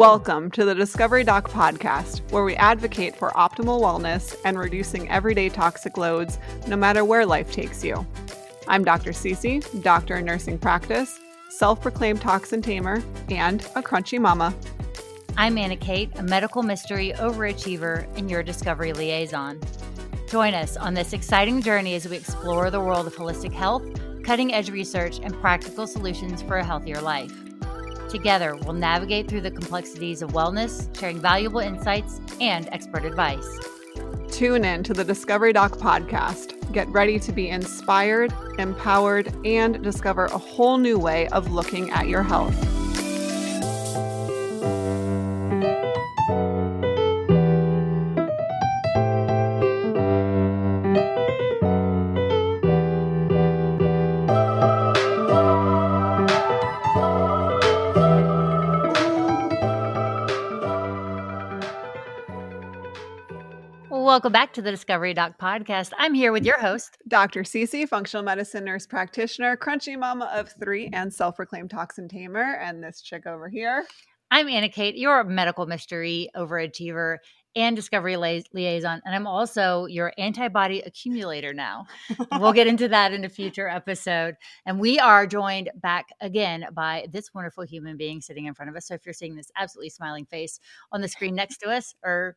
Welcome to the Discovery Doc podcast, where we advocate for optimal wellness and reducing everyday toxic loads no matter where life takes you. I'm Dr. Cece, doctor in nursing practice, self proclaimed toxin tamer, and a crunchy mama. I'm Anna Kate, a medical mystery overachiever and your discovery liaison. Join us on this exciting journey as we explore the world of holistic health, cutting edge research, and practical solutions for a healthier life. Together, we'll navigate through the complexities of wellness, sharing valuable insights and expert advice. Tune in to the Discovery Doc podcast. Get ready to be inspired, empowered, and discover a whole new way of looking at your health. Back to the Discovery Doc podcast. I'm here with your host, Dr. Cece, functional medicine nurse practitioner, crunchy mama of three, and self proclaimed toxin tamer. And this chick over here. I'm Anna Kate, your medical mystery overachiever and discovery li- liaison. And I'm also your antibody accumulator now. we'll get into that in a future episode. And we are joined back again by this wonderful human being sitting in front of us. So if you're seeing this absolutely smiling face on the screen next to us or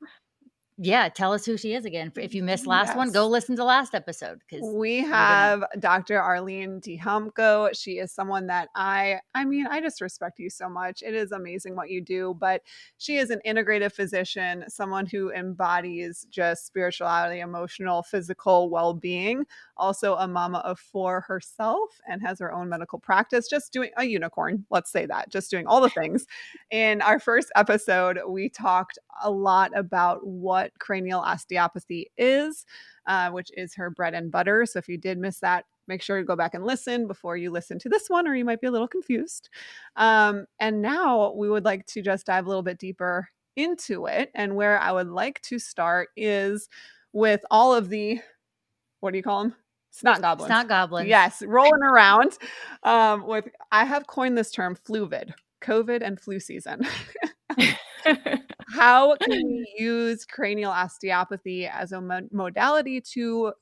yeah, tell us who she is again. If you missed last yes. one, go listen to last episode because we have gonna... Dr. Arlene Dijamco. She is someone that I, I mean, I just respect you so much. It is amazing what you do, but she is an integrative physician, someone who embodies just spirituality, emotional, physical well-being. Also, a mama of four herself and has her own medical practice. Just doing a unicorn, let's say that, just doing all the things. In our first episode, we talked a lot about what what cranial osteopathy is, uh, which is her bread and butter. So if you did miss that, make sure to go back and listen before you listen to this one, or you might be a little confused. Um, and now we would like to just dive a little bit deeper into it. And where I would like to start is with all of the, what do you call them? Snot goblins. Snot goblins. Yes, rolling around. Um, with I have coined this term fluvid, COVID and flu season. How can we use cranial osteopathy as a mo- modality to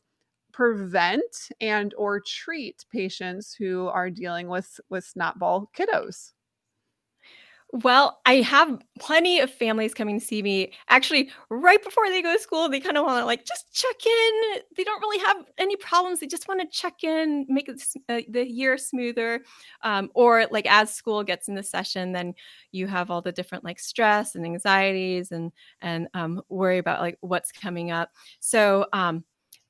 prevent and or treat patients who are dealing with with snotball kiddos? Well, I have plenty of families coming to see me. Actually, right before they go to school, they kind of want to like just check in. They don't really have any problems. They just want to check in, make it, uh, the year smoother. Um, or like as school gets in the session, then you have all the different like stress and anxieties and and um, worry about like what's coming up. So um,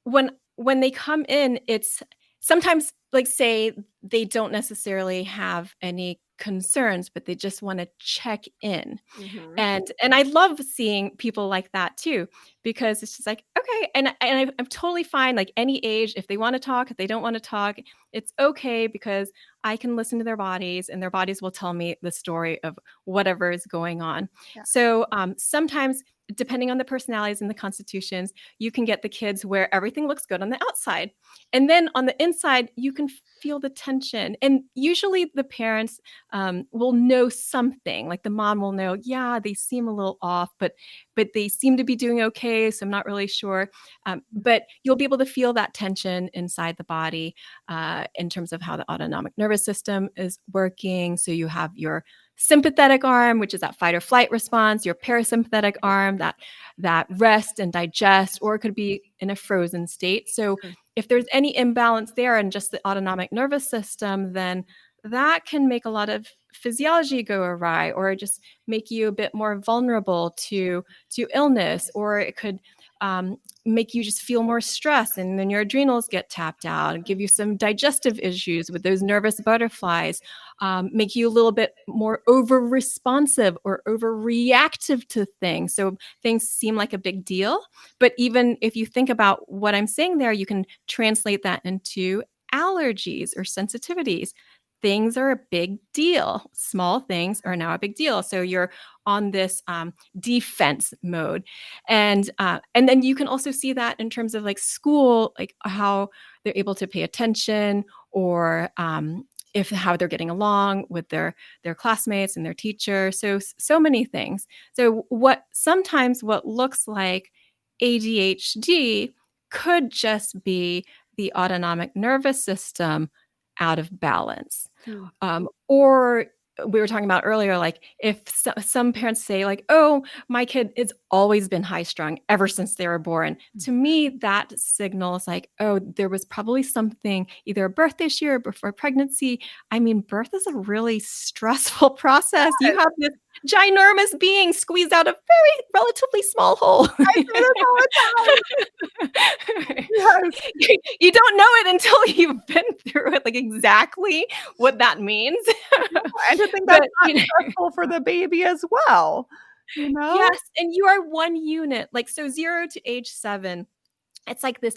when when they come in, it's sometimes like say they don't necessarily have any concerns but they just want to check in mm-hmm. and and i love seeing people like that too because it's just like okay and, and I, i'm totally fine like any age if they want to talk if they don't want to talk it's okay because i can listen to their bodies and their bodies will tell me the story of whatever is going on yeah. so um, sometimes depending on the personalities and the constitutions, you can get the kids where everything looks good on the outside. And then on the inside, you can feel the tension. And usually the parents um, will know something, like the mom will know, yeah, they seem a little off, but but they seem to be doing okay. So I'm not really sure. Um, but you'll be able to feel that tension inside the body uh, in terms of how the autonomic nervous system is working. So you have your sympathetic arm, which is that fight or flight response, your parasympathetic mm. arm, that that rest and digest, or it could be in a frozen state. So mm-hmm. if there's any imbalance there in just the autonomic nervous system, then that can make a lot of physiology go awry or just make you a bit more vulnerable to to illness or it could um, make you just feel more stress and then your adrenals get tapped out and give you some digestive issues with those nervous butterflies um, make you a little bit more over responsive or over reactive to things. So things seem like a big deal but even if you think about what i'm saying there you can translate that into allergies or sensitivities things are a big deal. Small things are now a big deal. So you're on this um, defense mode, and uh, and then you can also see that in terms of like school, like how they're able to pay attention or um, if how they're getting along with their their classmates and their teacher so so many things so what sometimes what looks like adhd could just be the autonomic nervous system out of balance. Hmm. um, or we were talking about earlier like if so, some parents say like oh my kid has always been high strung ever since they were born. To me that signals like oh there was probably something either a birth issue or before pregnancy. I mean birth is a really stressful process. You have this ginormous being squeezed out a very relatively small hole I say this all the time. Yes. you, you don't know it until you've been through it like exactly what that means And to think that's But, not know- stressful for the baby as well. You know? Yes, and you are one unit. Like so 0 to age 7. It's like this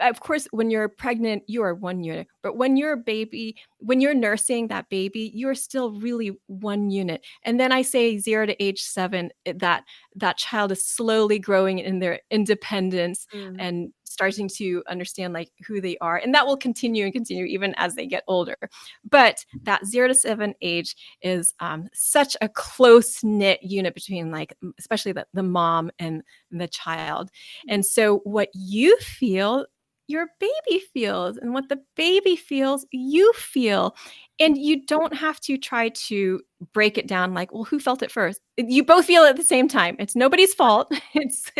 of course when you're pregnant you are one unit, but when you're a baby, when you're nursing that baby, you're still really one unit. And then I say 0 to age 7 that that child is slowly growing in their independence Mm. and starting to understand like who they are and that will continue and continue even as they get older. But that zero to seven age is um, such a close knit unit between like especially the, the mom and the child. And so what you feel your baby feels and what the baby feels you feel and you don't have to try to break it down like well who felt it first? You both feel it at the same time. It's nobody's fault. It's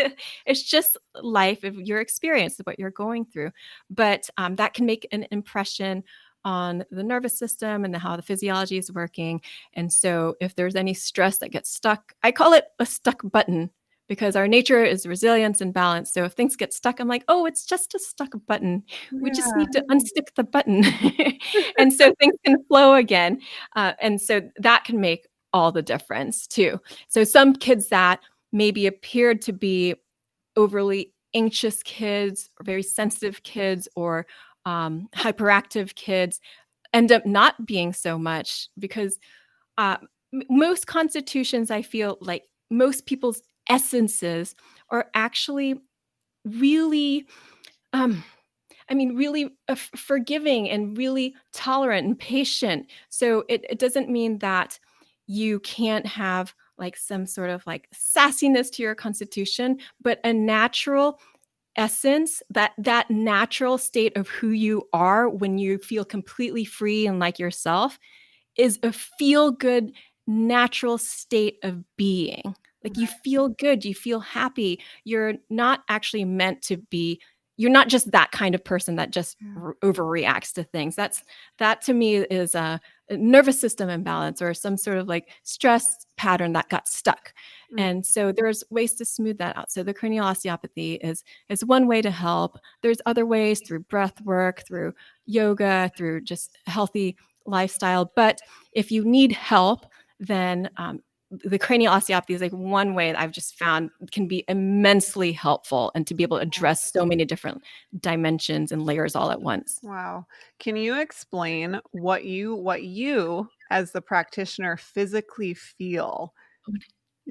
it's just life of your experience of what you're going through. But um, that can make an impression on the nervous system and the, how the physiology is working. And so if there's any stress that gets stuck i call it a stuck button because our nature is resilience and balance. So if things get stuck i'm like oh it's just a stuck button. We just need to unstick the button. And so things can flow again uh, and so that can make all the difference too. So some kids that maybe appeared to be overly anxious kids or very sensitive kids or um, hyperactive kids end up not being so much because uh, m- most constitutions i feel like most people's essences are actually really um i mean really forgiving and really tolerant and patient. So it, it doesn't mean that you can't have like some sort of like sassiness to your constitution but a natural essence that that natural state of who you are when you feel completely free and like yourself is a feel good natural state of being like you feel good you feel happy you're not actually meant to be you're not just that kind of person that just r- overreacts to things. That's that to me is a, nervous system imbalance or some sort of like stress pattern that got stuck. Mm. and so there's ways to smooth that out. So the cranial osteopathy is is one way to help. There's other ways through breath work through yoga through just healthy lifestyle. But if you need help then um, the cranial osteopathy is like one way that I've just found can be immensely helpful and to be able to address so many different dimensions and layers all at once. Wow. Can you explain what you what you as the practitioner physically feel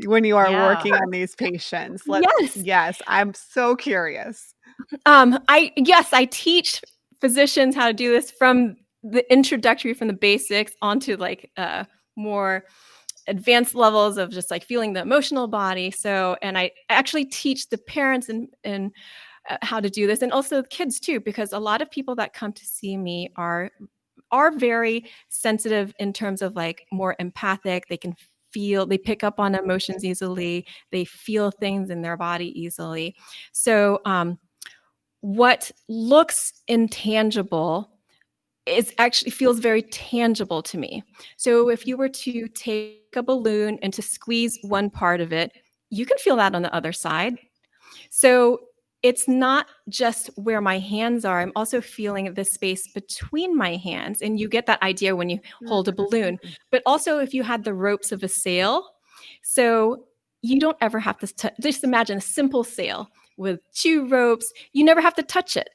when you are Yeah. working on these patients? Let's- Yes. Yes, I'm so curious. Um, I yes, I teach physicians how to do this from the introductory, from the basics, onto like uh, more advanced levels of just like feeling the emotional body. So, and I actually teach the parents and and uh, how to do this, and also kids too, because a lot of people that come to see me are are very sensitive in terms of like more empathic. They can feel, they pick up on emotions easily. They feel things in their body easily. So, um, what looks intangible is actually feels very tangible to me. So if you were to take a balloon and to squeeze one part of it, you can feel that on the other side. So it's not just where my hands are. I'm also feeling the space between my hands. And you get that idea when you hold a balloon. Mm-hmm. But also if you had the ropes of a sail. So you don't ever have to t- just imagine a simple sail with two ropes. You never have to touch it.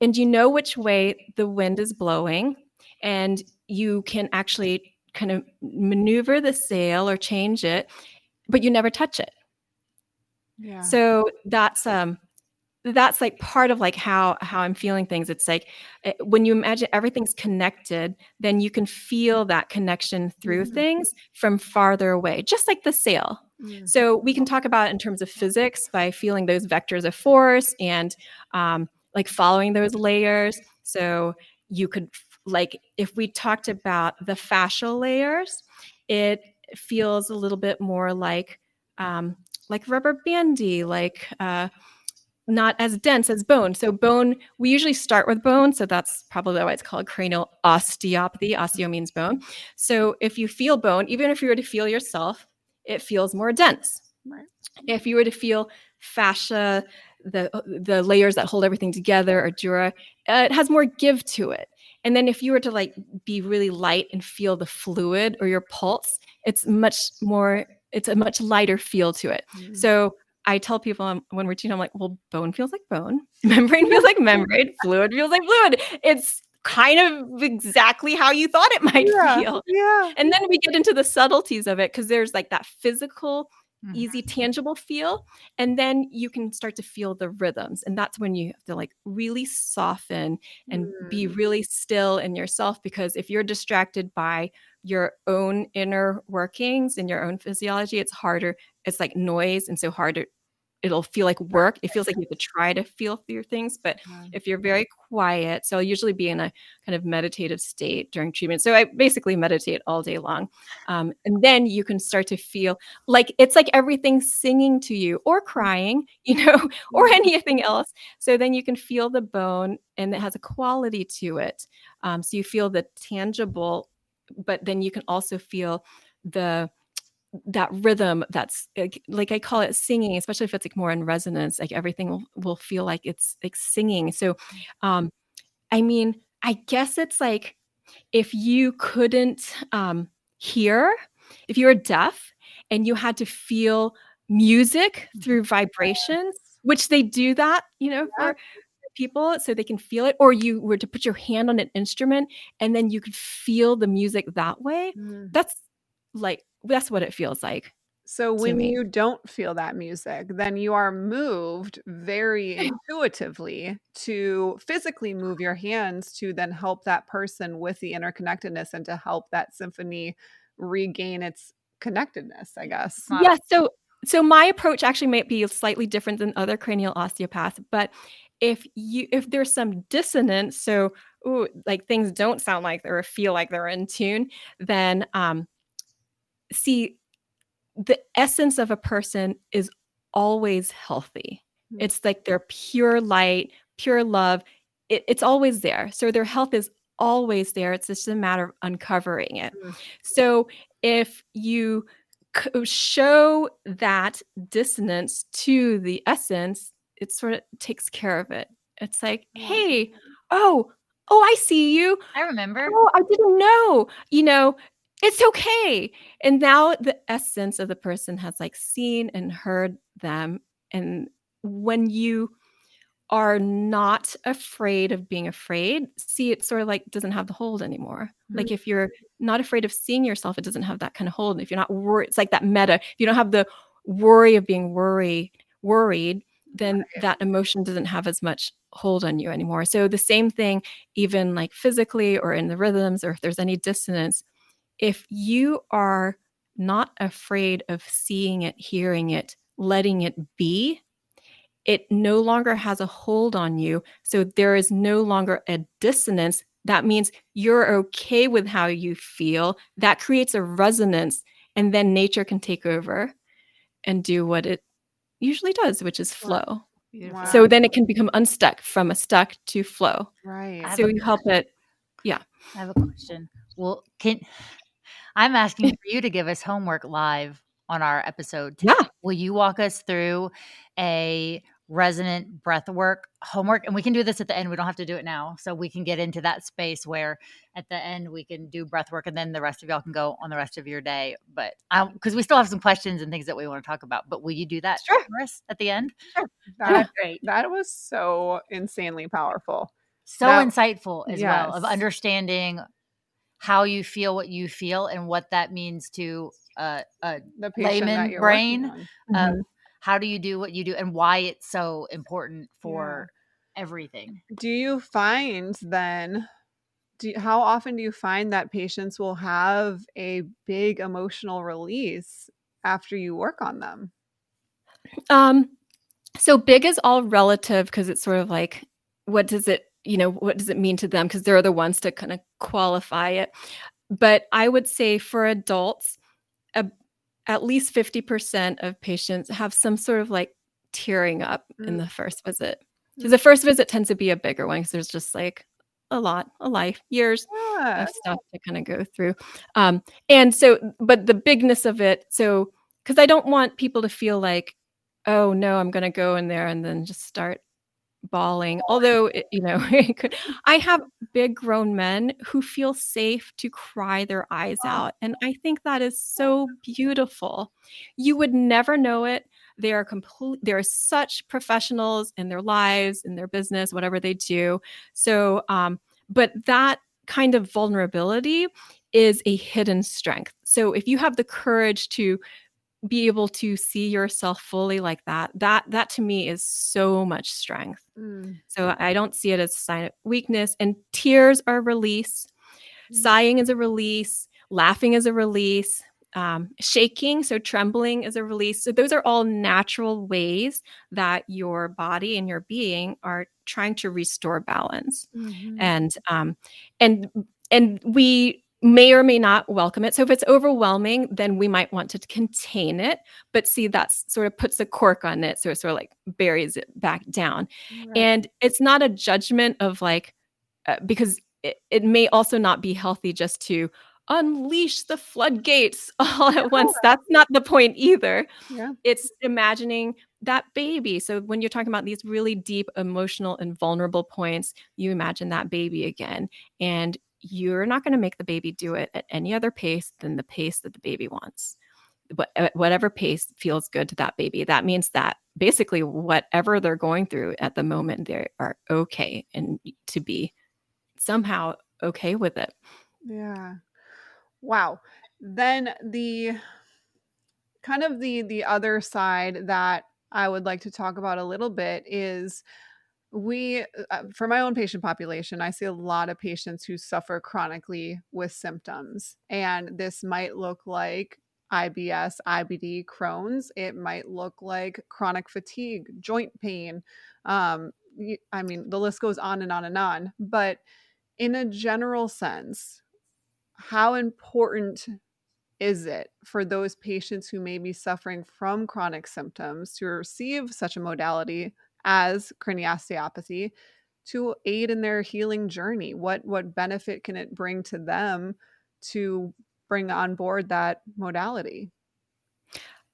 And you know which way the wind is blowing. And you can actually kind of maneuver the sail or change it, but you never touch it. Yeah. So that's um that's like part of like how how i'm feeling things it's like eh, when you imagine everything's connected then you can feel that connection through Mhm. things from farther away just like the sail so we can talk about in terms of physics by feeling those vectors of force and um, like following those layers. So you could like if we talked about the fascial layers, it feels a little bit more like um, like rubber bandy, like uh, not as dense as bone. So bone, we usually start with bone, so that's probably why it's called cranial osteopathy. Osteo means bone. So if you feel bone, even if you were to feel yourself, it feels more dense. Right. If you were to feel fascia, the the layers that hold everything together, or dura, uh, it has more give to it. And then if you were to like be really light and feel the fluid or your pulse, it's much more. It's a much lighter feel to it. Mm. So I tell people um, when we're teaching, I'm like, well, bone feels like bone, membrane feels like membrane, fluid feels like fluid. It's kind of exactly how you thought it might yeah, feel. yeah. And then we get into the subtleties of it because there's like that physical, Mhm. easy, tangible feel. And then you can start to feel the rhythms. And that's when you have to like really soften and be Mm. really still in yourself because if you're distracted by your own inner workings and your own physiology, it's harder. It's like noise. And so harder. It'll feel like work. It feels like you have to try to feel through things. But Yeah. if you're very quiet, so I'll usually be in a kind of meditative state during treatment. So I basically meditate all day long. Um, and then you can start to feel like it's like everything's singing to you or crying, you know, or anything else. So then you can feel the bone and it has a quality to it. Um, so you feel the tangible, but then you can also feel the that rhythm that's like, like I call it singing, especially if it's like more in resonance, like everything will, will feel like it's like singing. So um I mean, I guess it's like if you couldn't um hear, if you were deaf and you had to feel music through vibrations, which they do that, you know, Yeah. for people so they can feel it, or you were to put your hand on an instrument and then you could feel the music that way. Mm. That's like that's what it feels like. So when you don't feel that music, then you are moved very intuitively to physically move your hands to then help that person with the interconnectedness and to help that symphony regain its connectedness, I guess. Yeah, so so my approach actually might be slightly different than other cranial osteopaths, but if you if there's some dissonance, so ooh, like things don't sound like or feel like they're in tune, then um see the essence of a person is always healthy. Mm. It's like they're pure light, pure love. It, it's always there. So their health is always there. It's just a matter of uncovering it. Mm. So if you c- show that dissonance to the essence, it sort of takes care of it. It's like, Mm. hey, oh, oh, I see you. I remember. Oh, I didn't know. You know, it's okay. And now the essence of the person has like seen and heard them. And when you are not afraid of being afraid, see, it sort of like doesn't have the hold anymore. Like mm-hmm. if you're not afraid of seeing yourself, it doesn't have that kind of hold. If you're not worried, it's like that meta. If you don't have the worry of being worried, worried, then that emotion doesn't have as much hold on you anymore. So the same thing, even like physically or in the rhythms, or if there's any dissonance, if you are not afraid of seeing it, hearing it, letting it be, it no longer has a hold on you. So there is no longer a dissonance. That means you're okay with how you feel. That creates a resonance. And then nature can take over and do what it usually does, which is flow. Wow. So then it can become unstuck from a stuck to flow. Right. So a you help it. Yeah. I have a question. Well, can I'm asking for you to give us homework live on our episode. today. Yeah. Will you walk us through a resonant breath work homework? And we can do this at the end. We don't have to do it now. So we can get into that space where at the end we can do breath work and then the rest of y'all can go on the rest of your day. But because we still have some questions and things that we want to talk about. But will you do that Sure. for us at the end? That, Great. that was so insanely powerful. So That- insightful as well of understanding how you feel what you feel and what that means to uh, a The Layman brain, working on. Mhm. how do you do what you do and why it's so important for yeah. everything. Do you find then do you, how often do you find that patients will have a big emotional release after you work on them? Um so big is all relative because it's sort of like what does it you know what does it mean to them because they're the ones to kind of qualify it but i would say for adults a, at least 50% of patients have some sort of like tearing up mm. in the first visit because mm. the first visit tends to be a bigger one because there's just like a lot a life years yeah. of stuff to kind of go through um and so but the bigness of it so because i don't want people to feel like oh no i'm going to go in there and then just start bawling although it, you know i have big grown men who feel safe to cry their eyes out and i think that is so beautiful. You would never know it. They are complete they're such professionals in their lives in their business whatever they do. So um but that kind of vulnerability is a hidden strength. So if you have the courage to be able to see yourself fully like that that that to me is so much strength mm. so i don't see it as a sign of weakness and tears are release mm. sighing is a release laughing is a release um, shaking so trembling is a release so those are all natural ways that your body and your being are trying to restore balance mm-hmm. and um and and we may or may not welcome it. So if it's overwhelming, then we might want to contain it. But see, that sort of puts a cork on it. So it sort of like buries it back down. Right. And it's not a judgment of like, uh, because it, it may also not be healthy just to unleash the floodgates all at once. That's not the point either. Yeah. It's imagining that baby. So when you're talking about these really deep emotional and vulnerable points, you imagine that baby again. And you're not going to make the baby do it at any other pace than the pace that the baby wants. Whatever pace feels good to that baby, that means that basically whatever they're going through at the moment, they are okay and to be somehow okay with it. Yeah. Wow. Then the kind of the the other side that I would like to talk about a little bit is we uh, for my own patient population i see a lot of patients who suffer chronically with symptoms and this might look like ibs ibd crohn's. It might look like chronic fatigue joint pain um, i mean the list goes on and on and on but in a general sense how important is it for those patients who may be suffering from chronic symptoms to receive such a modality as craniosteopathy to aid in their healing journey? What what benefit can it bring to them to bring on board that modality?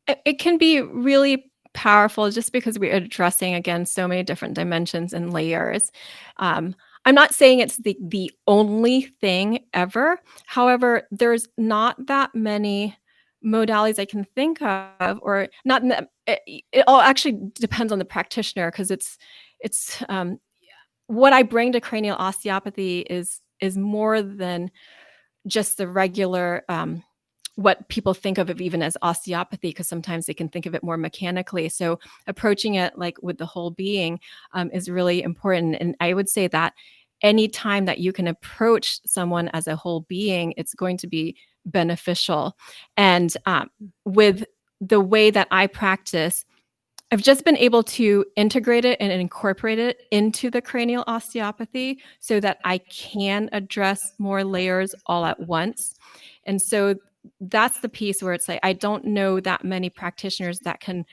It can be really powerful just because we're addressing again so many different dimensions and layers. Um, i'm not saying it's the the only thing ever. However there's not that many modalities I can think of, or not. The, it, it, all actually depends on the practitioner because it's it's um, what I bring to cranial osteopathy is is more than just the regular um, what people think of it even as osteopathy because sometimes they can think of it more mechanically so approaching it like with the whole being um, is really important and i would say that any time that you can approach someone as a whole being it's going to be beneficial. And um, with the way that I practice, I've just been able to integrate it and incorporate it into the cranial osteopathy so that I can address more layers all at once. And so that's the piece where it's like, I don't know that many practitioners that can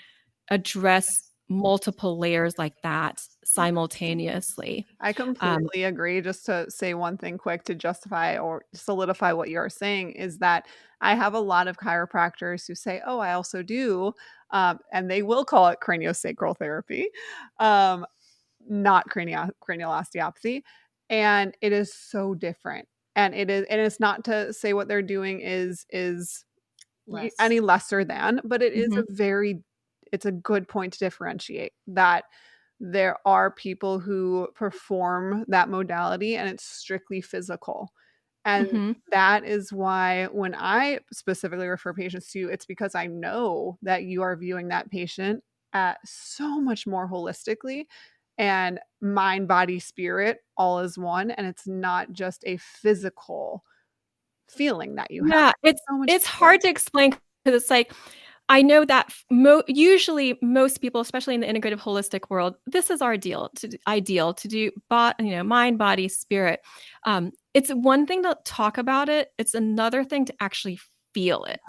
address multiple layers like that simultaneously. I um completely um, agree. Just to say one thing quick to justify or solidify what you're saying is that I have a lot of chiropractors who say, "Oh, I also do," um, and they will call it craniosacral therapy, um, not cranial cranial osteopathy, and it is so different. And it is, and it's not to say what they're doing is is Less. any lesser than, but it mm-hmm. is a very it's a good point to differentiate that there are people who perform that modality and it's strictly physical. And mm-hmm. that is why when I specifically refer patients to you, it's because I know that you are viewing that patient at so much more holistically and mind, body, spirit all is one. And it's not just a physical feeling that you have. Yeah, it's so much it's hard to explain because it's like I know that mo- usually most people, especially in the integrative holistic world, this is our deal to ideal to do, bot, you know, mind, body, spirit. Um, it's one thing to talk about it; it's another thing to actually feel it.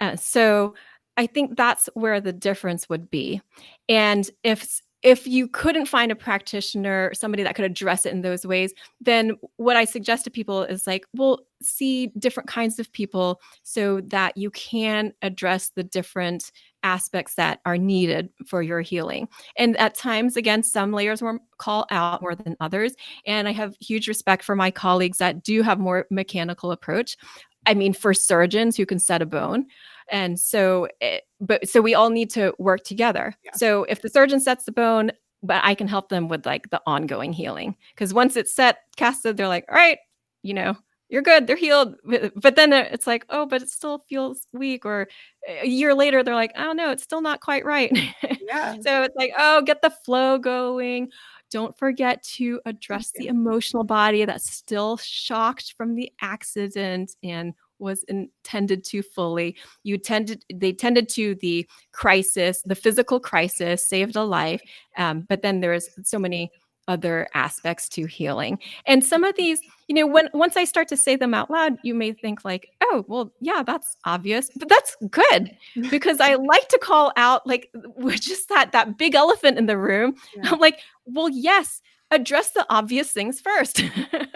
Uh, so I think that's where the difference would be. And if if you couldn't find a practitioner, somebody that could address it in those ways, then what I suggest to people is like, well, see different kinds of people so that you can address the different aspects that are needed for your healing. And at times, again, some layers will call out more than others. And I have huge respect for my colleagues that do have more mechanical approach. I mean, for surgeons who can set a bone. And so, it, but so we all need to work together. Yeah. So if the surgeon sets the bone, but I can help them with like the ongoing healing. Because once it's set, casted, they're like, all right, you know, you're good, they're healed. But then it's like, oh, but it still feels weak. Or eh, a year later, they're like, oh no, it's still not quite right. Yeah. so it's like, oh, get the flow going. Don't forget to address the emotional body that's still shocked from the accident and was intended to fully. You tended, they tended to the crisis, the physical crisis, saved a life. Um, but then there's so many other aspects to healing. And some of these, you know, when once I start to say them out loud, you may think like, oh, well, yeah, that's obvious, but that's good because I like to call out like we're just that that big elephant in the room. Yeah. I'm like, well, yes, address the obvious things first.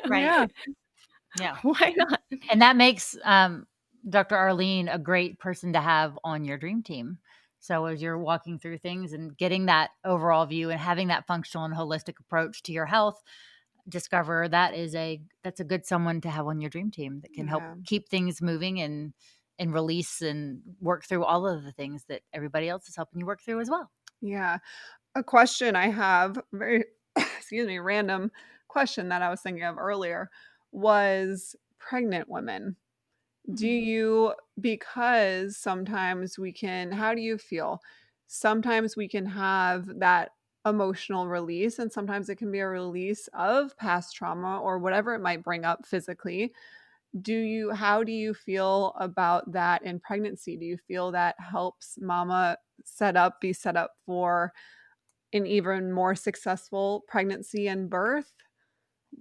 Right. Yeah. Yeah. Why not? And that makes um, Dr. Arlene a great person to have on your dream team. So as you're walking through things and getting that overall view and having that functional and holistic approach to your health, discover that is a that's a good someone to have on your dream team that can help keep things moving and and release and work through all of the things that everybody else is helping you work through as well. Yeah. A question I have, very, excuse me, random question that I was thinking of earlier was pregnant women. Do Mhm. you, because sometimes we can, how do you feel? Sometimes we can have that emotional release, and sometimes it can be a release of past trauma or whatever it might bring up physically. Do you, how do you feel about that in pregnancy? Do you feel that helps mama set up, be set up for an even more successful pregnancy and birth?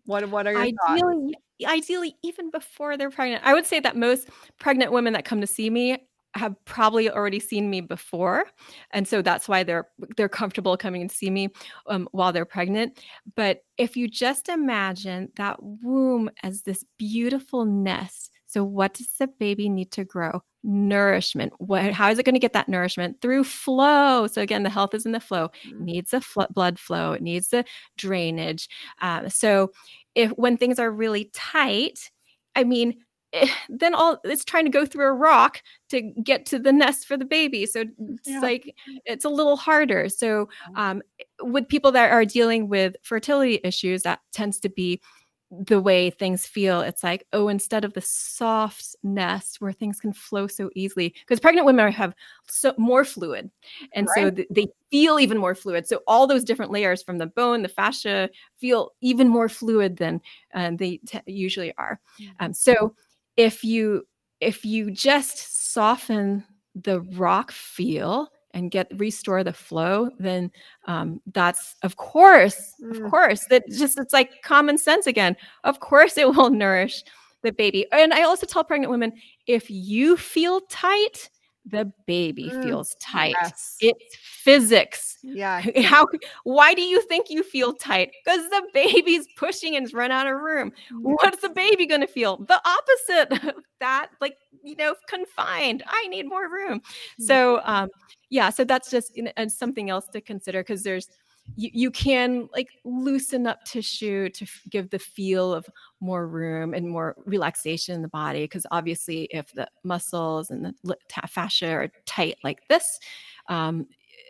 What what are your thoughts? Ideally, even before they're pregnant. I would say that most pregnant women that come to see me have probably already seen me before, and so that's why they're they're comfortable coming to see me um, while they're pregnant. But if you just imagine that womb as this beautiful nest, so what does the baby need to grow? Nourishment. What? How is it going to get that nourishment through flow? So again, the health is in the flow. It Mm, needs a fl- blood flow. It needs the drainage. Um, so if when things are really tight, I mean, eh, then all it's trying to go through a rock to get to the nest for the baby. So it's Yeah. like it's a little harder. So um, with people that are dealing with fertility issues, that tends to be the way things feel. It's like, oh, instead of the softness where things can flow so easily, because pregnant women have so more fluid, and so th- they feel even more fluid. So all those different layers from the bone, the fascia, feel even more fluid than uh, they t- usually are. Um, so if you if you just soften the rock feel and get restore the flow, then um, that's of course, of Mm. course, that just it's like common sense again. Of course, it will nourish the baby. And I also tell pregnant women if you feel tight, the baby Mm, feels tight. Yes. It's physics. Yeah. How? Why do you think you feel tight? Because the baby's pushing and run out of room. What's the baby going to feel? The opposite. of that, like you know, confined. I need more room. So, um, yeah. So that's just you know, and something else to consider because there's you, you can like loosen up tissue to f- give the feel of more room and more relaxation in the body because obviously if the muscles and the fascia are tight like this um,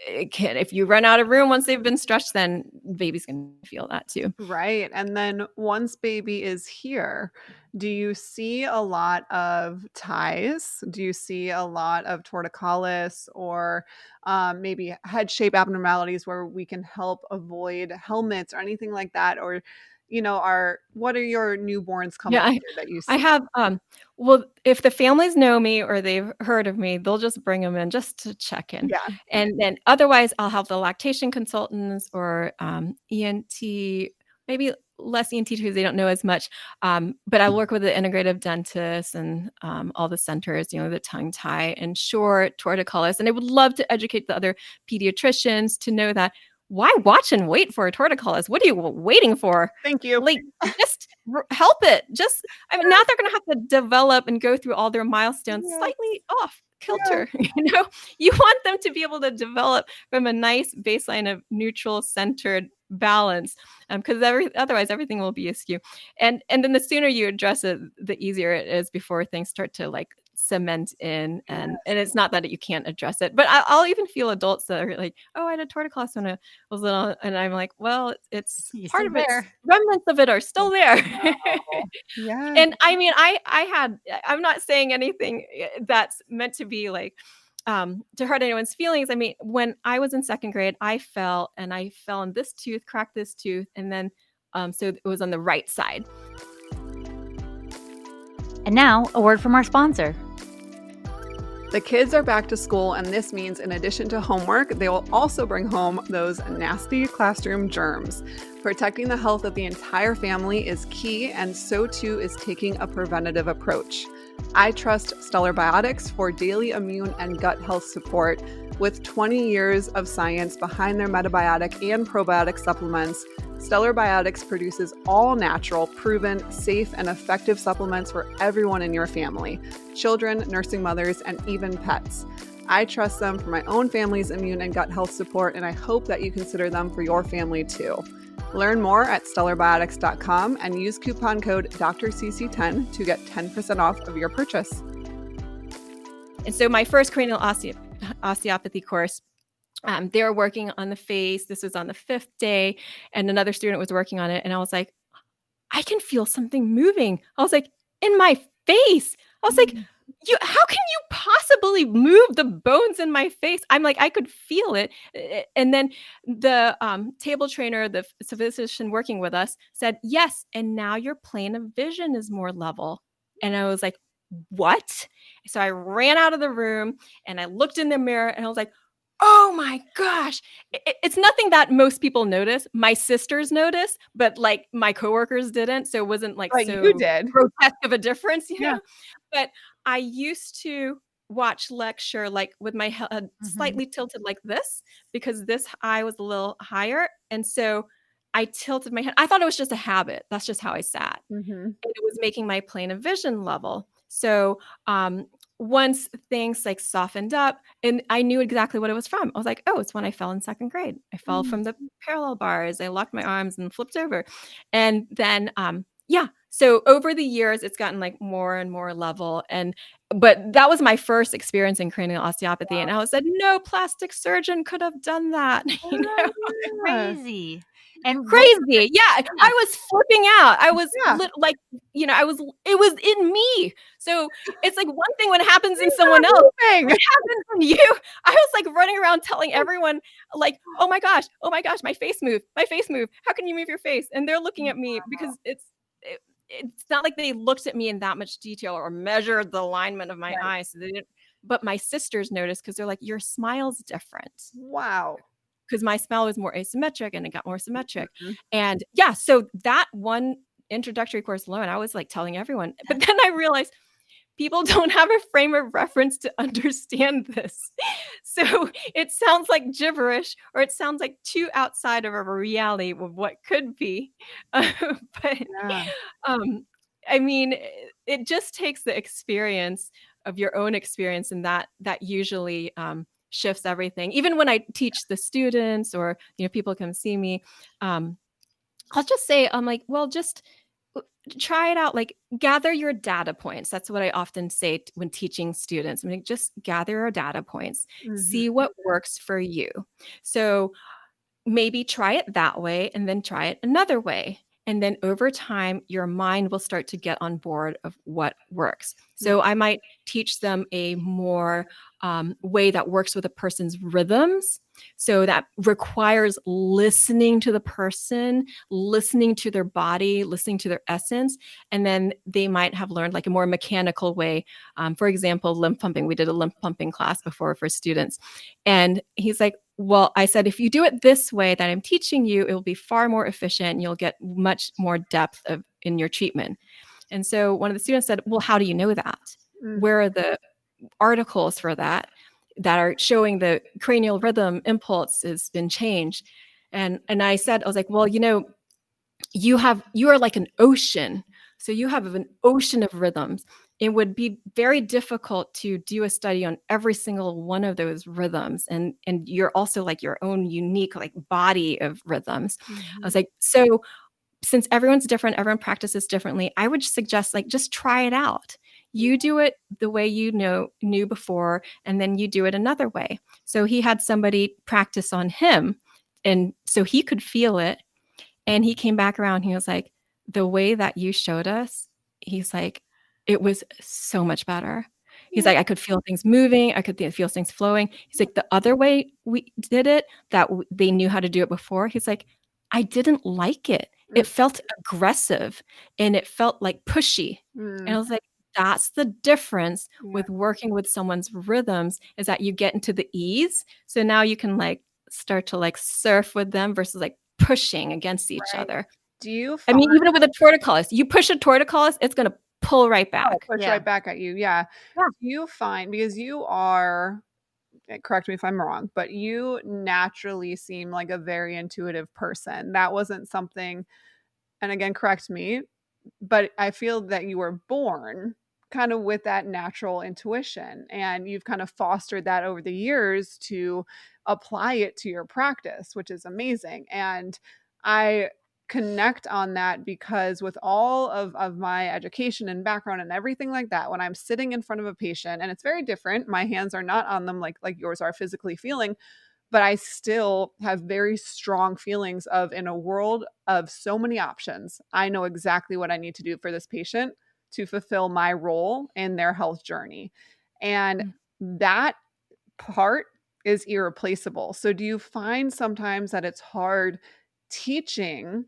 it can if you run out of room once they've been stretched then baby's gonna feel that too Right. And then once baby is here, Do you see a lot of ties? Do you see a lot of torticollis or um, maybe head shape abnormalities where we can help avoid helmets or anything like that? Or, you know, are what are your newborns coming Yeah, I that you I have, um well, if the families know me or they've heard of me, they'll just bring them in just to check in. Yeah. And then otherwise, I'll have the lactation consultants or, um, ENT, maybe less ENT because they don't know as much, um, but I work with the integrative dentists and, um, all the centers, you know, the tongue tie and short, torticollis, and I would love to educate the other pediatricians to know that why watch and wait for a torticollis? What are you waiting for? Thank you. Like, just r help it. Just I mean, now they're gonna have to develop and go through all their milestones Yes. slightly off Yeah. kilter, you know? You want them to be able to develop from a nice baseline of neutral centered balance, um, 'cause every otherwise everything will be askew. And and then the sooner you address it, the easier it is before things start to, like, cement in, and and it's not that you can't address it, but I I'll even feel adults that are like, "Oh, I had a torticollis when I was little," and I'm like, "Well, it's You part of it remnants of it are still there." Yeah. And I mean, I I had I'm not saying anything, eh, that's meant to be like, um, to hurt anyone's feelings. I mean, when I was in 2nd grade, I fell and I fell on this tooth, cracked this tooth, and then, um, so it was on the right side. And now, a word from our sponsor. The kids are back to school, and this means in addition to homework, they will also bring home those nasty classroom germs. Protecting the health of the entire family is key, and so too is taking a preventative approach. I trust Stellar Biotics for daily immune and gut health support. With 20 years of science behind their metabiotic and probiotic supplements, Stellar Biotics produces all natural, proven, safe, and effective supplements for everyone in your family children, nursing mothers, and even pets. I trust them for my own family's immune and gut health support, and I hope that you consider them for your family too. Learn more at stellarbiotics.com and use coupon code DrCeCe10 to get 10% off of your purchase. And so my first cranial osteo osteopathy course, um, they were working on the face. This was on the 5th day, and another student was working on it, and I was like, "I can feel something moving." I was like, "In my face." I was like, "You how can you possibly move the bones in my face?" I'm like, I could feel it. Eh, and then the, um, table trainer, the ph physician working with us said, "Yes, and now your plane of vision is more level." And I was like, "What?" So I ran out of the room, and I looked in the mirror, and I was like, "Oh my gosh." It's nothing that most people notice. My sisters noticed, but, like, my coworkers didn't, so it wasn't, like, But so you did. grotesque of a difference, you Yeah. know? But I used to watch lecture, like, with my head Mhm. slightly tilted like this because this eye was a little higher, and so I tilted my head. I thought it was just a habit. That's just how I sat. Mhm. And it was making my plane of vision level. So, um, once things, like, softened up and I knew exactly what it was from, I was like, "Oh, it's when I fell in 2nd grade. I fell from the parallel bars, I locked my arms and flipped over." And then, um yeah, so over the years, it's gotten, like, more and more level, and but that was my first experience in cranial osteopathy, and I was said, "No plastic surgeon could have done that," you know? Crazy. And Crazy. Yeah, I was flipping out. I was Yeah. lit like, you know, I was it was in me. So, it's like one thing when it happens in someone else, it happens in you, I was, like, running around telling everyone, like, "Oh my gosh, oh my gosh, my face moved, my face moved. How can you move your face?" And they're looking at me because it's it it's not like they looked at me in that much detail or measured the alignment of my Right. eyes, so they didn't but my sisters noticed because they're like, "Your smile's different." Wow. 'Cause my smell was more asymmetric and it got more symmetric. Mhm. And yeah, so that one introductory course alone, I was, like, telling everyone. But then I realized people don't have a frame of reference to understand this. So, it sounds like gibberish or it sounds like too outside of a reality of what could be. But, Yeah. um, I mean, it just takes the experience of your own experience, and that that usually, um, shifts everything. Even when I teach the students or, you know, people come see me, um, I'll just say, I'm like, "Well, just try it out, like, gather your data points." That's what I often say t when teaching students. I'm like, "Just gather your data points. Mhm. See what works for you." So, maybe try it that way and then try it another way. And then over time your mind will start to get on board of what works. So i might teach them a more um, way that works with a person's rhythms so that requires listening to the person listening to their body listening to their essence and then they might have learned like a more mechanical way. Um, for example lymph pumping we did a lymph pumping class before for students and he's like well, I said, if you do it this way that I'm teaching you, it will be far more efficient and you'll get much more depth of in your treatment. And so one of the students said, Well, how do you know that? Mm-hmm. Where are the articles for that that are showing the cranial rhythm impulse has been changed? And and I said, I was like, Well, you know, you have you are like an ocean. So you have an ocean of rhythms it would be very difficult to do a study on every single one of those rhythms and and you're also like your own unique like body of rhythms mm-hmm. i was mm-hmm. like so since everyone's different everyone practices differently i would suggest like just try it out you do it the way you know knew before and then you do it another way so he had somebody practice on him and so he could feel it and he came back around he was like the way that you showed us he's like it was so much better. He's like, I could feel things moving. I could feel things flowing. He's like, the other way we did it, that w- they knew how to do it before. He's like, I didn't like it. It felt aggressive and it felt like pushy. Mm. And I mm. was like, that's the difference yeah. with working with someone's rhythms is that you get into the ease. So now you can like start to like surf with them versus like pushing against each right. other. Do you? Find- I mean, even with a torticollis, you push a torticollis, it's going to pull right back. Oh, push yeah. right back at you. Yeah. yeah. You find because you are eh, correct me if I'm wrong, but you naturally seem like a very intuitive person. That wasn't something and again correct me, but I feel that you were born kind of with that natural intuition and you've kind of fostered that over the years to apply it to your practice, which is amazing. And I connect on that because with all of, of my education and background and everything like that when i'm sitting in front of a patient and it's very different my hands are not on them like like yours are physically feeling but i still have very strong feelings of in a world of so many options i know exactly what i need to do for this patient to fulfill my role in their health journey and mm-hmm. that part is irreplaceable so do you find sometimes that it's hard teaching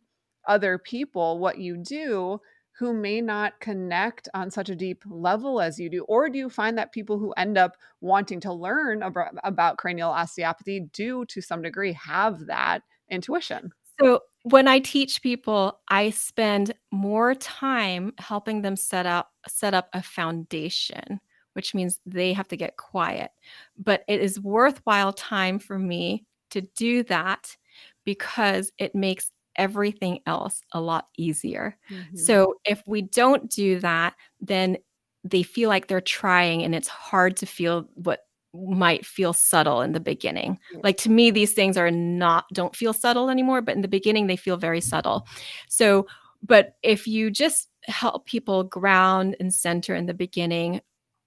other people what you do who may not connect on such a deep level as you do? Or do you find that people who end up wanting to learn about, about cranial osteopathy do to some degree have that intuition? So, when I teach people, I spend more time helping them set up set up a foundation, which means they have to get quiet. But it is worthwhile time for me to do that because it makes everything else a lot easier. Mm-hmm. So if we don't do that, then they feel like they're trying and it's hard to feel what might feel subtle in the beginning. Like to me these things are not don't feel subtle anymore, but in the beginning they feel very subtle. So but if you just help people ground and center in the beginning,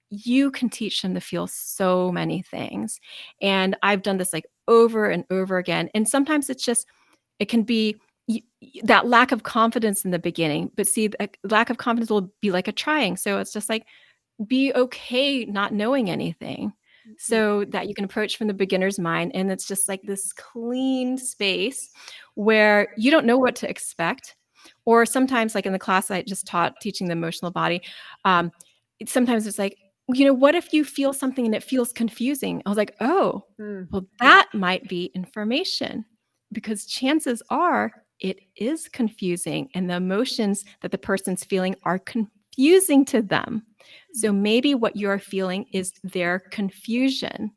you can teach them to feel so many things. And I've done this like over and over again. And sometimes it's just it can be that lack of confidence in the beginning but see the lack of confidence will be like a trying so it's just like be okay not knowing anything mm-hmm. so that you can approach from the beginner's mind and it's just like this clean space where you don't know what to expect or sometimes like in the class i just taught teaching the emotional body um, sometimes it's like you know what if you feel something and it feels confusing i was like oh mm. well that might be information because chances are it is confusing and the emotions that the person's feeling are confusing to them. So mm-hmm. maybe what you're feeling is their confusion.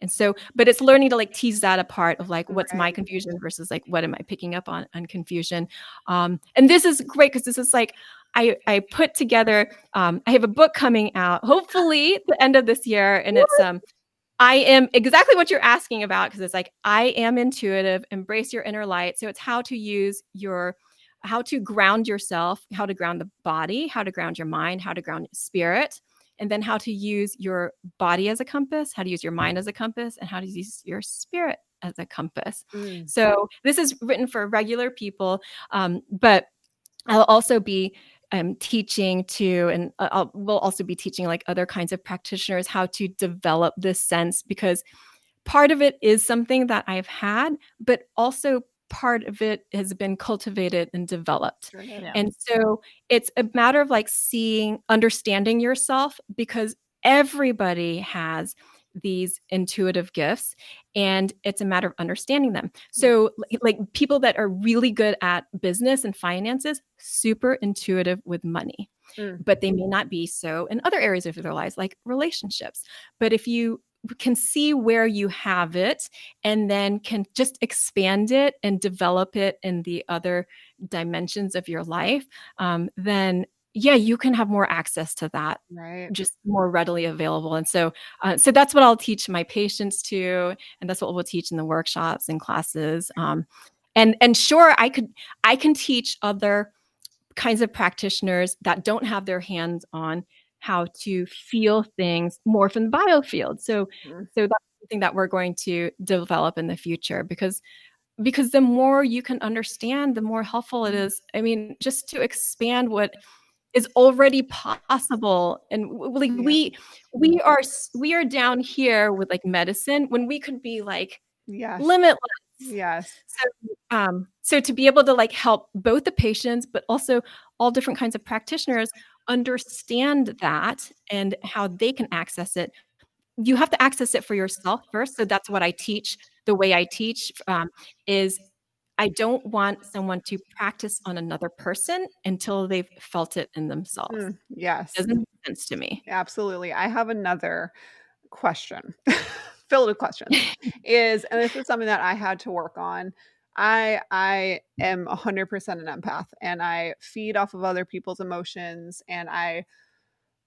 And so, but it's learning to like tease that apart of like what's my confusion versus like what am I picking up on on confusion. Um, and this is great because this is like I I put together. Um, I have a book coming out hopefully the end of this year, and it's um I am exactly what you're asking about because it's like I am intuitive, embrace your inner light. So it's how to use your how to ground yourself, how to ground the body, how to ground your mind, how to ground spirit, and then how to use your body as a compass, how to use your mind as a compass, and how to use your spirit as a compass. Mm. So this is written for regular people, um, but I'll also be um, teaching to, and I'll, we'll also be teaching like other kinds of practitioners how to develop this sense because part of it is something that I've had, but also part of it has been cultivated and developed. Yeah. And so it's a matter of like seeing, understanding yourself because everybody has these intuitive gifts and it's a matter of understanding them. So like people that are really good at business and finances, super intuitive with money. Mm. But they may not be so in other areas of their lives like relationships. But if you can see where you have it and then can just expand it and develop it in the other dimensions of your life, um, then yeah you can have more access to that right just more readily available and so uh, so that's what i'll teach my patients to and that's what we'll teach in the workshops and classes um, and and sure i could i can teach other kinds of practitioners that don't have their hands on how to feel things more from the biofield so mm-hmm. so that's something that we're going to develop in the future because because the more you can understand the more helpful it is i mean just to expand what is already possible. And like we we are we are down here with like medicine when we could be like yeah limitless. Yes. So um so to be able to like help both the patients but also all different kinds of practitioners understand that and how they can access it you have to access it for yourself first. So that's what i teach the way i teach um, is I don't want someone to practice on another person until they've felt it in themselves. Mm, yes. Doesn't make sense to me. Absolutely. I have another question filled with questions is and this is something that I had to work on. I I am 100% an empath and I feed off of other people's emotions and I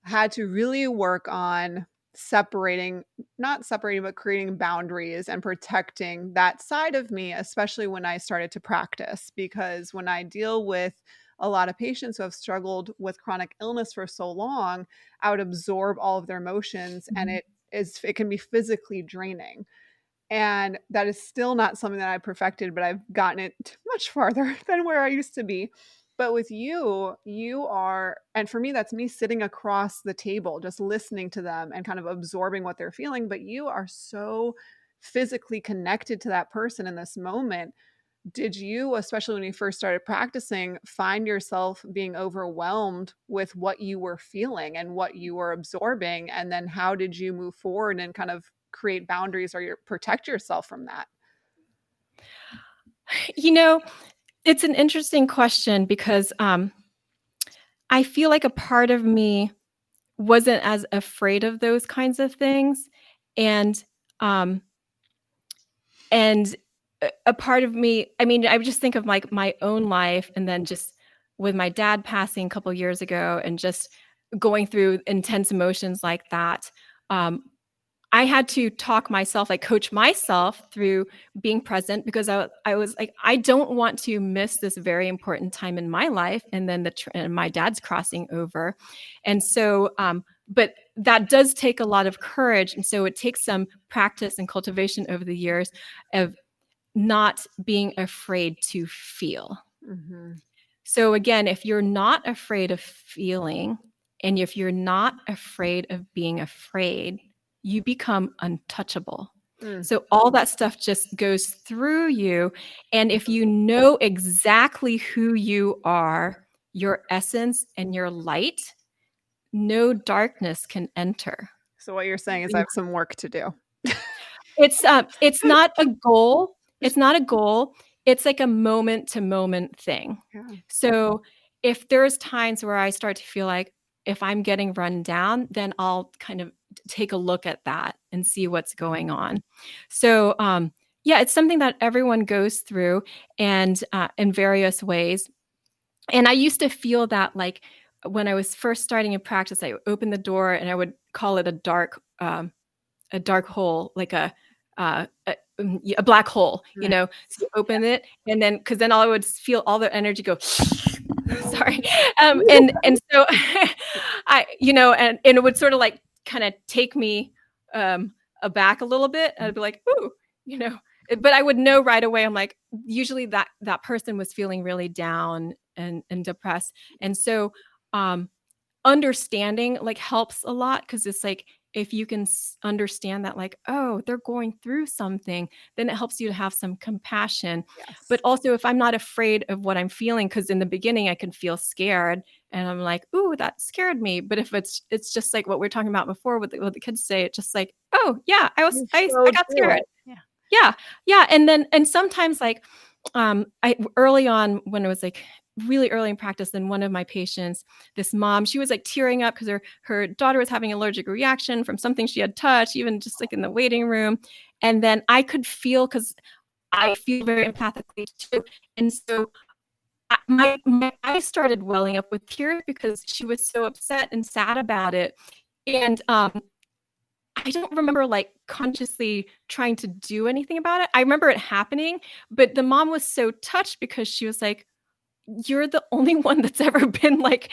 had to really work on separating not separating but creating boundaries and protecting that side of me especially when i started to practice because when i deal with a lot of patients who have struggled with chronic illness for so long i would absorb all of their emotions mm-hmm. and it is it can be physically draining and that is still not something that i perfected but i've gotten it much farther than where i used to be but with you, you are, and for me, that's me sitting across the table, just listening to them and kind of absorbing what they're feeling. But you are so physically connected to that person in this moment. Did you, especially when you first started practicing, find yourself being overwhelmed with what you were feeling and what you were absorbing? And then how did you move forward and kind of create boundaries or your, protect yourself from that? You know, it's an interesting question because um, I feel like a part of me wasn't as afraid of those kinds of things, and um, and a part of me, I mean, I just think of like my own life, and then just with my dad passing a couple years ago, and just going through intense emotions like that. Um, I had to talk myself, like coach myself through being present because I, I was like, I don't want to miss this very important time in my life. And then the and my dad's crossing over, and so, um, but that does take a lot of courage, and so it takes some practice and cultivation over the years of not being afraid to feel. Mm-hmm. So again, if you're not afraid of feeling, and if you're not afraid of being afraid you become untouchable. Mm. So all that stuff just goes through you. And if you know exactly who you are, your essence and your light, no darkness can enter. So what you're saying is I have some work to do. it's uh, it's not a goal. It's not a goal. It's like a moment to moment thing. Yeah. So if there's times where I start to feel like if I'm getting run down, then I'll kind of take a look at that and see what's going on. So, um, yeah, it's something that everyone goes through and uh, in various ways. And I used to feel that like when I was first starting in practice, I opened the door and I would call it a dark, um, a dark hole, like a, uh, a, um, a black hole, you know. So you open it, and then because then all I would feel all the energy go. sorry, um, and and so I, you know, and and it would sort of like kind of take me um, aback a little bit. I'd be like, ooh, you know, but I would know right away. I'm like, usually that that person was feeling really down and and depressed and so um understanding like helps a lot because it's like if you can understand that like oh they're going through something then it helps you to have some compassion yes. but also if i'm not afraid of what i'm feeling because in the beginning i can feel scared and i'm like ooh that scared me. But if it's it's just like what we are talking about before what the, what the kids say it's just like oh yeah i was I, I got scared. Yeah. Yeah yeah and then and sometimes like um i early on when it was like really early in practice then one of my patients this mom she was like tearing up because her her daughter was having allergic reaction from something she had touched even just like in the waiting room and then i could feel because i feel very empathically too and so my, my started welling up with tears because she was so upset and sad about it and um I don't remember like consciously trying to do anything about it. I remember it happening, but the mom was so touched because she was like, you're the only one that's ever been like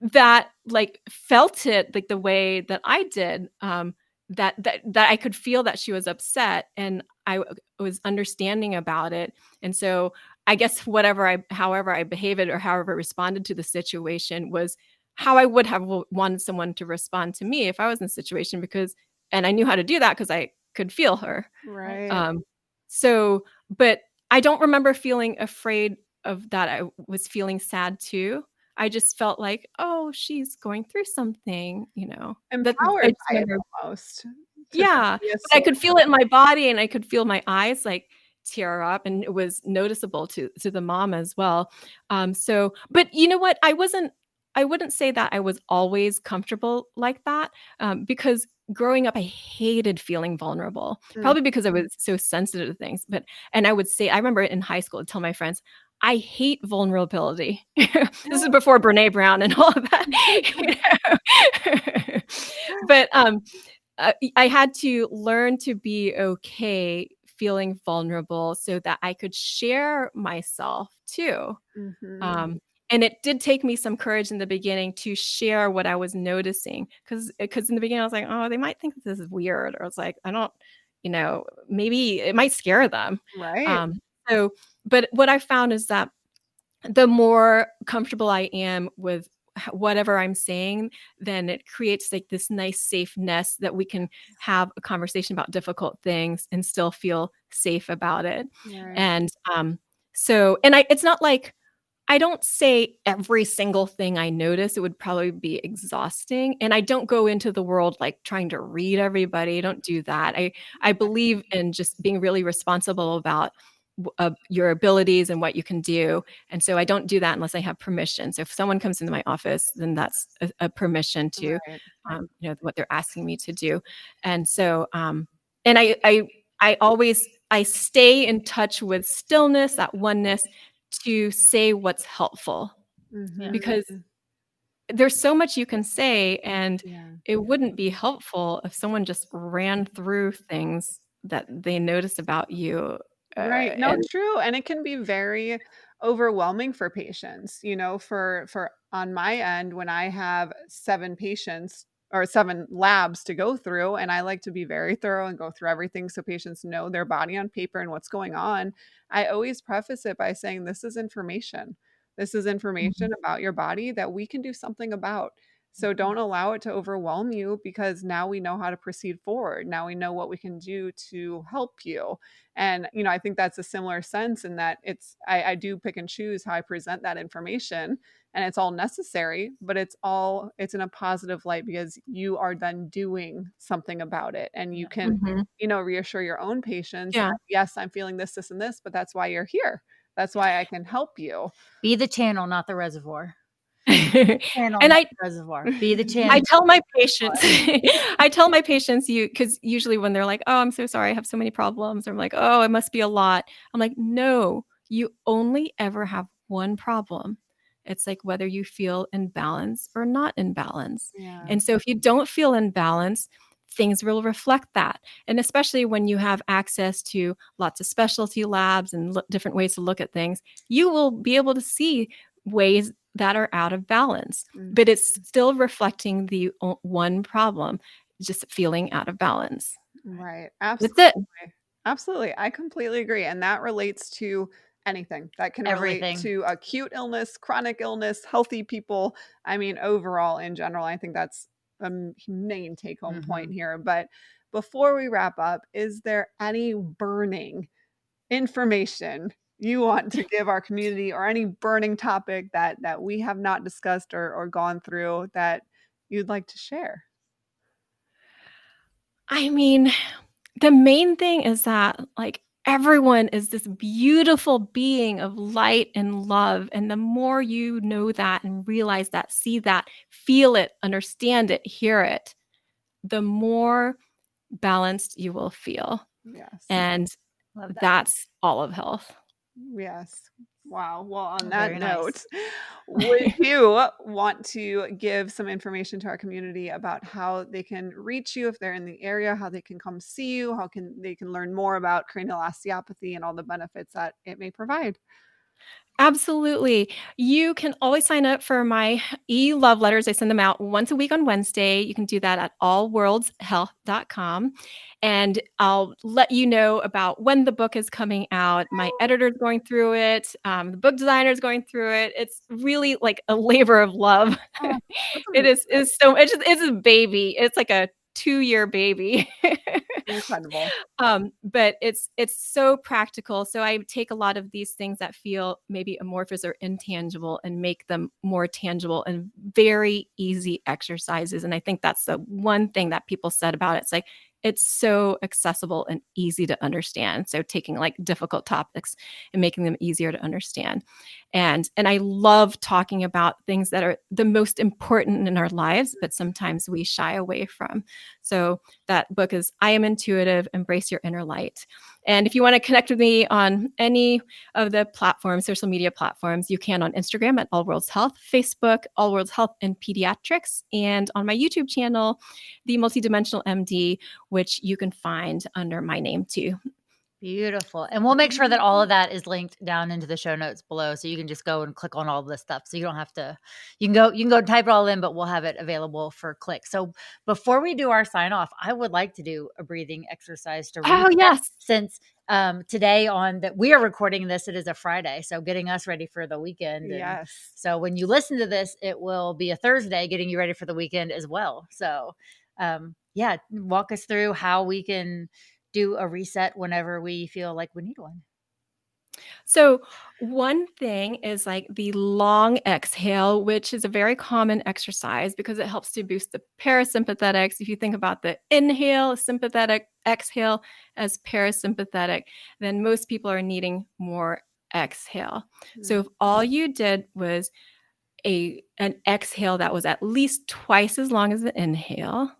that like felt it like the way that I did um that that that I could feel that she was upset and I was understanding about it and so I guess whatever I however I behaved or however I responded to the situation was how I would have wanted someone to respond to me if I was in a situation because and I knew how to do that because I could feel her right um so but I don't remember feeling afraid of that I was feeling sad too. I just felt like, oh, she's going through something, you know. Empowered by it almost. Yeah. I could feel it in my body and I could feel my eyes like tear up and it was noticeable to to the mom as well. Um so but you know what? I wasn't I wouldn't say that I was always comfortable like that um, because growing up, I hated feeling vulnerable, mm. probably because I was so sensitive to things. But, and I would say, I remember in high school, I'd tell my friends, I hate vulnerability. this is before Brene Brown and all of that. but um, uh, I had to learn to be okay feeling vulnerable so that I could share myself too. Mm-hmm. Um, and it did take me some courage in the beginning to share what I was noticing because because in the beginning I was like, oh, they might think this is weird, or it's like I don't, you know, maybe it might scare them, right? Um, so but what I found is that the more comfortable I am with whatever I'm saying, then it creates like this nice safe nest that we can have a conversation about difficult things and still feel safe about it. Yeah. And um, so, and I, it's not like I don't say every single thing I notice. It would probably be exhausting. And I don't go into the world like trying to read everybody. I don't do that. I I believe in just being really responsible about uh, your abilities and what you can do. And so I don't do that unless I have permission. So if someone comes into my office, then that's a, a permission to, right. um, you know, what they're asking me to do. And so, um, and I, I, I always, I stay in touch with stillness, that oneness, to say what's helpful, mm-hmm. because there's so much you can say, and yeah. it wouldn't be helpful if someone just ran through things that they notice about you Right. No, and true. And it can be very overwhelming for patients, you know, for for on my end when I have 7 patients or 7 labs to go through and I like to be very thorough and go through everything so patients know their body on paper and what's going on. I always preface it by saying this is information. This is information mm-hmm. about your body that we can do something about. So mm-hmm. don't allow it to overwhelm you because now we know how to proceed forward. Now we know what we can do to help you. And, you know, I think that's a similar sense in that it's, I, I do pick and choose how I present that information and it's all necessary, but it's all, it's in a positive light because you are then doing something about it and you can, mm-hmm. you know, reassure your own patients. Yeah. yes, I'm feeling this, this, and this, but that's why you're here. That's why I can help you. Be the channel, not the reservoir and I reservoir be the channel. I tell my patients, I tell my patients you because usually when they're like, "Oh, I'm so sorry, I have so many problems," I'm like, "Oh, it must be a lot." I'm like, "No, you only ever have one problem. It's like whether you feel in balance or not in balance. Yeah. And so if you don't feel in balance, things will reflect that. And especially when you have access to lots of specialty labs and lo- different ways to look at things, you will be able to see ways that are out of balance, mm-hmm. but it's still reflecting the one problem, just feeling out of balance. Right. Absolutely. That's it. Absolutely. I completely agree. And that relates to anything that can Everything. relate to acute illness, chronic illness, healthy people. I mean, overall, in general, I think that's a m- main take home point here. But before we wrap up, is there any burning information you want to give our community or any burning topic that that we have not discussed or, or gone through that you'd like to share? I mean, the main thing is that like everyone is this beautiful being of light and love. And the more you know that and realize that, see that, feel it, understand it, hear it, the more balanced you will feel. Yes. And Love that. that's all of health. Yes. Wow. Well, on that very nice. note, would you want to give some information to our community about how they can reach you if they're in the area, how they can come see you, how can they can learn more about cranial osteopathy and all the benefits that it may provide? Absolutely. You can always sign up for my e love letters. I send them out once a week on Wednesday. You can do that at allworldshealth.com. And I'll let you know about when the book is coming out. My editor's going through it, um, the book designer's going through it. It's really like a labor of love. Oh, it is is so it's just, it's a baby. It's like a two year baby. incredible. um but it's it's so practical so i take a lot of these things that feel maybe amorphous or intangible and make them more tangible and very easy exercises and i think that's the one thing that people said about it it's like it's so accessible and easy to understand. So taking like difficult topics and making them easier to understand. And and i love talking about things that are the most important in our lives but sometimes we shy away from. So that book is I Am Intuitive, Embrace Your Inner Light. And if you want to connect with me on any of the platforms, social media platforms, you can on Instagram at All Worlds Health, Facebook, All Worlds Health and Pediatrics, and on my YouTube channel, The Multidimensional MD, which you can find under my name too. Beautiful. And we'll make sure that all of that is linked down into the show notes below. So you can just go and click on all of this stuff. So you don't have to, you can go, you can go type it all in, but we'll have it available for click. So before we do our sign off, I would like to do a breathing exercise to Oh, yes. since um today on that we are recording this, it is a Friday. So getting us ready for the weekend. and Yes. So when you listen to this, it will be a Thursday getting you ready for the weekend as well. So um yeah, walk us through how we can do a reset whenever we feel like we need one. So, one thing is like the long exhale, which is a very common exercise because it helps to boost the parasympathetics. If you think about the inhale, sympathetic, exhale as parasympathetic, then most people are needing more exhale. So, hmm. if all you did was a an exhale that was at least twice as long as the inhale,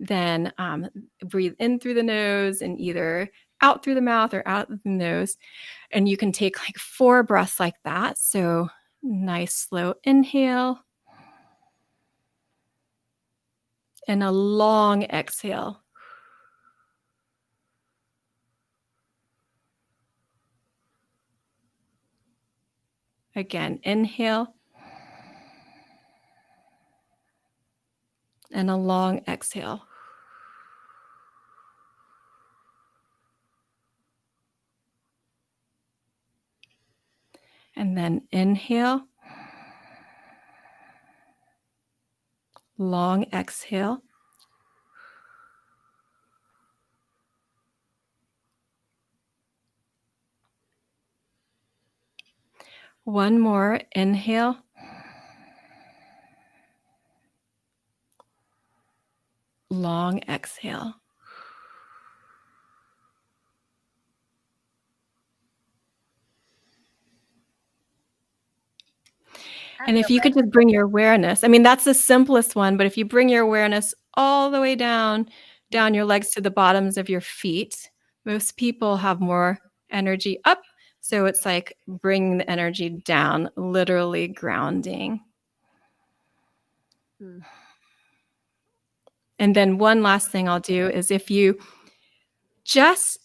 then um, breathe in through the nose and either out through the mouth or out the nose. And you can take like four breaths like that. So, nice slow inhale and a long exhale. Again, inhale and a long exhale. And then inhale. Long exhale. One more inhale. Long exhale. And if you could just bring your awareness, I mean, that's the simplest one, but if you bring your awareness all the way down, down your legs to the bottoms of your feet, most people have more energy up. So it's like bringing the energy down, literally grounding. Hmm. And then one last thing I'll do is if you just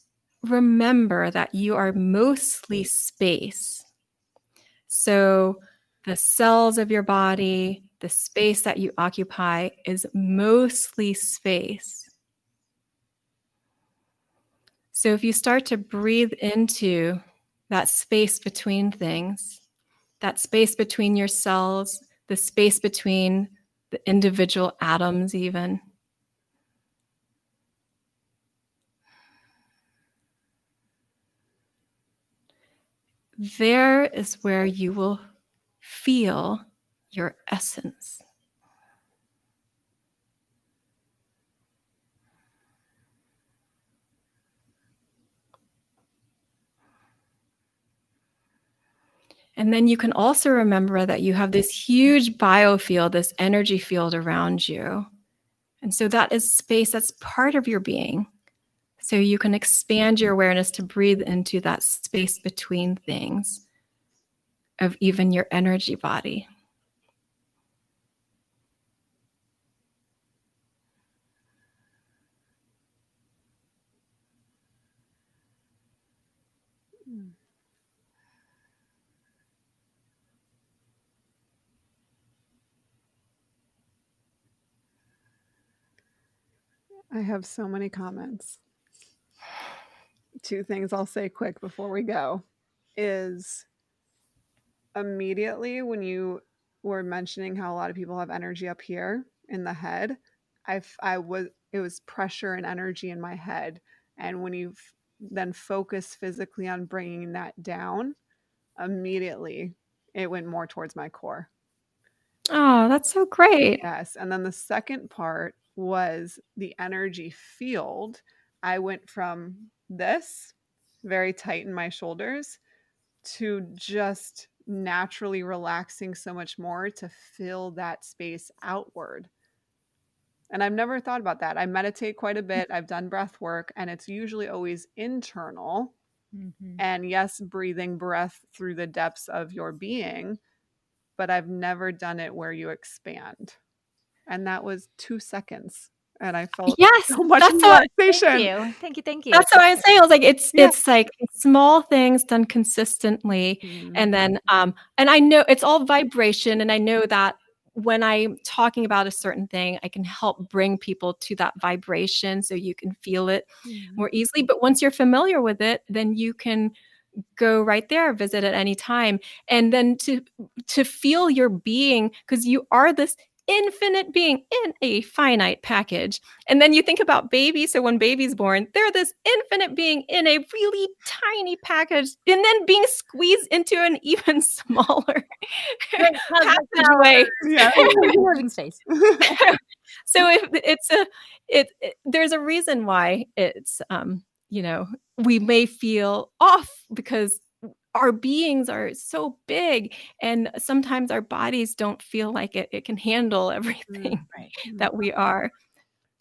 remember that you are mostly space. So the cells of your body, the space that you occupy is mostly space. So if you start to breathe into that space between things, that space between your cells, the space between the individual atoms, even. There is where you will feel your essence. And then you can also remember that you have this huge biofield, this energy field around you. And so that is space that's part of your being. So you can expand your awareness to breathe into that space between things of even your energy body. I have so many comments. Two things I'll say quick before we go is immediately when you were mentioning how a lot of people have energy up here in the head, I I was it was pressure and energy in my head, and when you then focus physically on bringing that down, immediately it went more towards my core. Oh, that's so great. Yes, and then the second part was the energy field. I went from this very tight in my shoulders to just naturally relaxing so much more to fill that space outward. And I've never thought about that. I meditate quite a bit. I've done breath work, and it's usually always internal. Mm-hmm. And yes, breathing breath through the depths of your being, but I've never done it where you expand and that was two seconds and I felt yes, so much that's relaxation. thank you, thank you, thank you. That's what I was saying. I was like, it's yeah. it's like small things done consistently, mm-hmm. and then um, and I know it's all vibration, and I know that when I'm talking about a certain thing, I can help bring people to that vibration, so you can feel it mm-hmm. more easily. But once you're familiar with it, then you can go right there visit at any time and then to to feel your being because you are this infinite being in a finite package. And then you think about babies. So when baby's born, they're this infinite being in a really tiny package and then being squeezed into an even smaller passageway. Yeah. living space. so if it's a it, it there's a reason why it's um you know we may feel off because our beings are so big and sometimes our bodies don't feel like it, it can handle mm, everything right. that we are.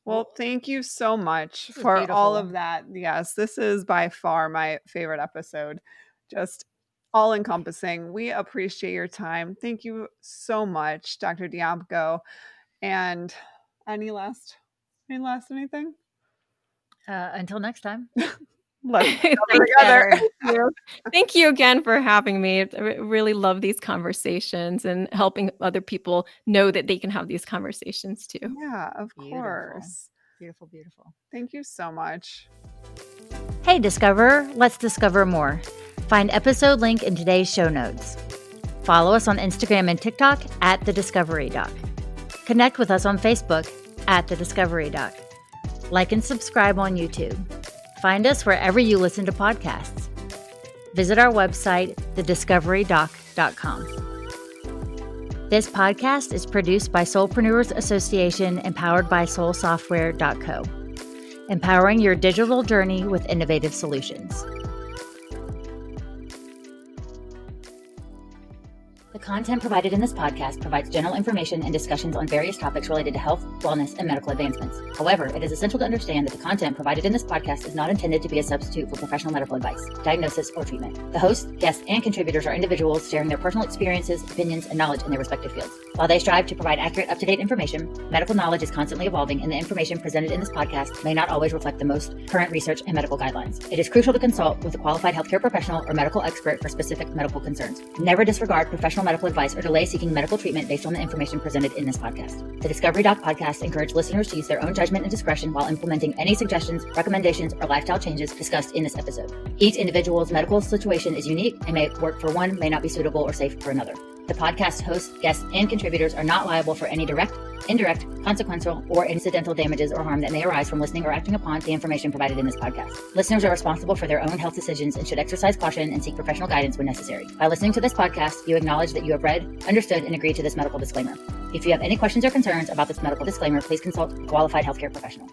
Well thank you so much for beautiful. all of that. Yes this is by far my favorite episode just all encompassing we appreciate your time. Thank you so much dr Dijamco and any last any last anything? Uh, until next time Thank, you. Thank you again for having me. I really love these conversations and helping other people know that they can have these conversations too. Yeah, of beautiful. course. Beautiful, beautiful. Thank you so much. Hey, Discover, let's discover more. Find episode link in today's show notes. Follow us on Instagram and TikTok at The Discovery Doc. Connect with us on Facebook at The Discovery Doc. Like and subscribe on YouTube. Find us wherever you listen to podcasts. Visit our website, thediscoverydoc.com. This podcast is produced by Soulpreneurs Association and powered by soulsoftware.co, empowering your digital journey with innovative solutions. Content provided in this podcast provides general information and discussions on various topics related to health, wellness, and medical advancements. However, it is essential to understand that the content provided in this podcast is not intended to be a substitute for professional medical advice, diagnosis, or treatment. The host, guests, and contributors are individuals sharing their personal experiences, opinions, and knowledge in their respective fields. While they strive to provide accurate, up to date information, medical knowledge is constantly evolving, and the information presented in this podcast may not always reflect the most current research and medical guidelines. It is crucial to consult with a qualified healthcare professional or medical expert for specific medical concerns. Never disregard medical advice or delay seeking medical treatment based on the information presented in this podcast. The Discovery Doc podcast encourage listeners to use their own judgment and discretion while implementing any suggestions, recommendations, or lifestyle changes discussed in this episode. Each individual's medical situation is unique and may work for one, may not be suitable or safe for another. The podcast hosts, guests, and contributors are not liable for any direct, indirect, consequential, or incidental damages or harm that may arise from listening or acting upon the information provided in this podcast. Listeners are responsible for their own health decisions and should exercise caution and seek professional guidance when necessary. By listening to this podcast, you acknowledge that you have read, understood, and agreed to this medical disclaimer. If you have any questions or concerns about this medical disclaimer, please consult a qualified healthcare professional.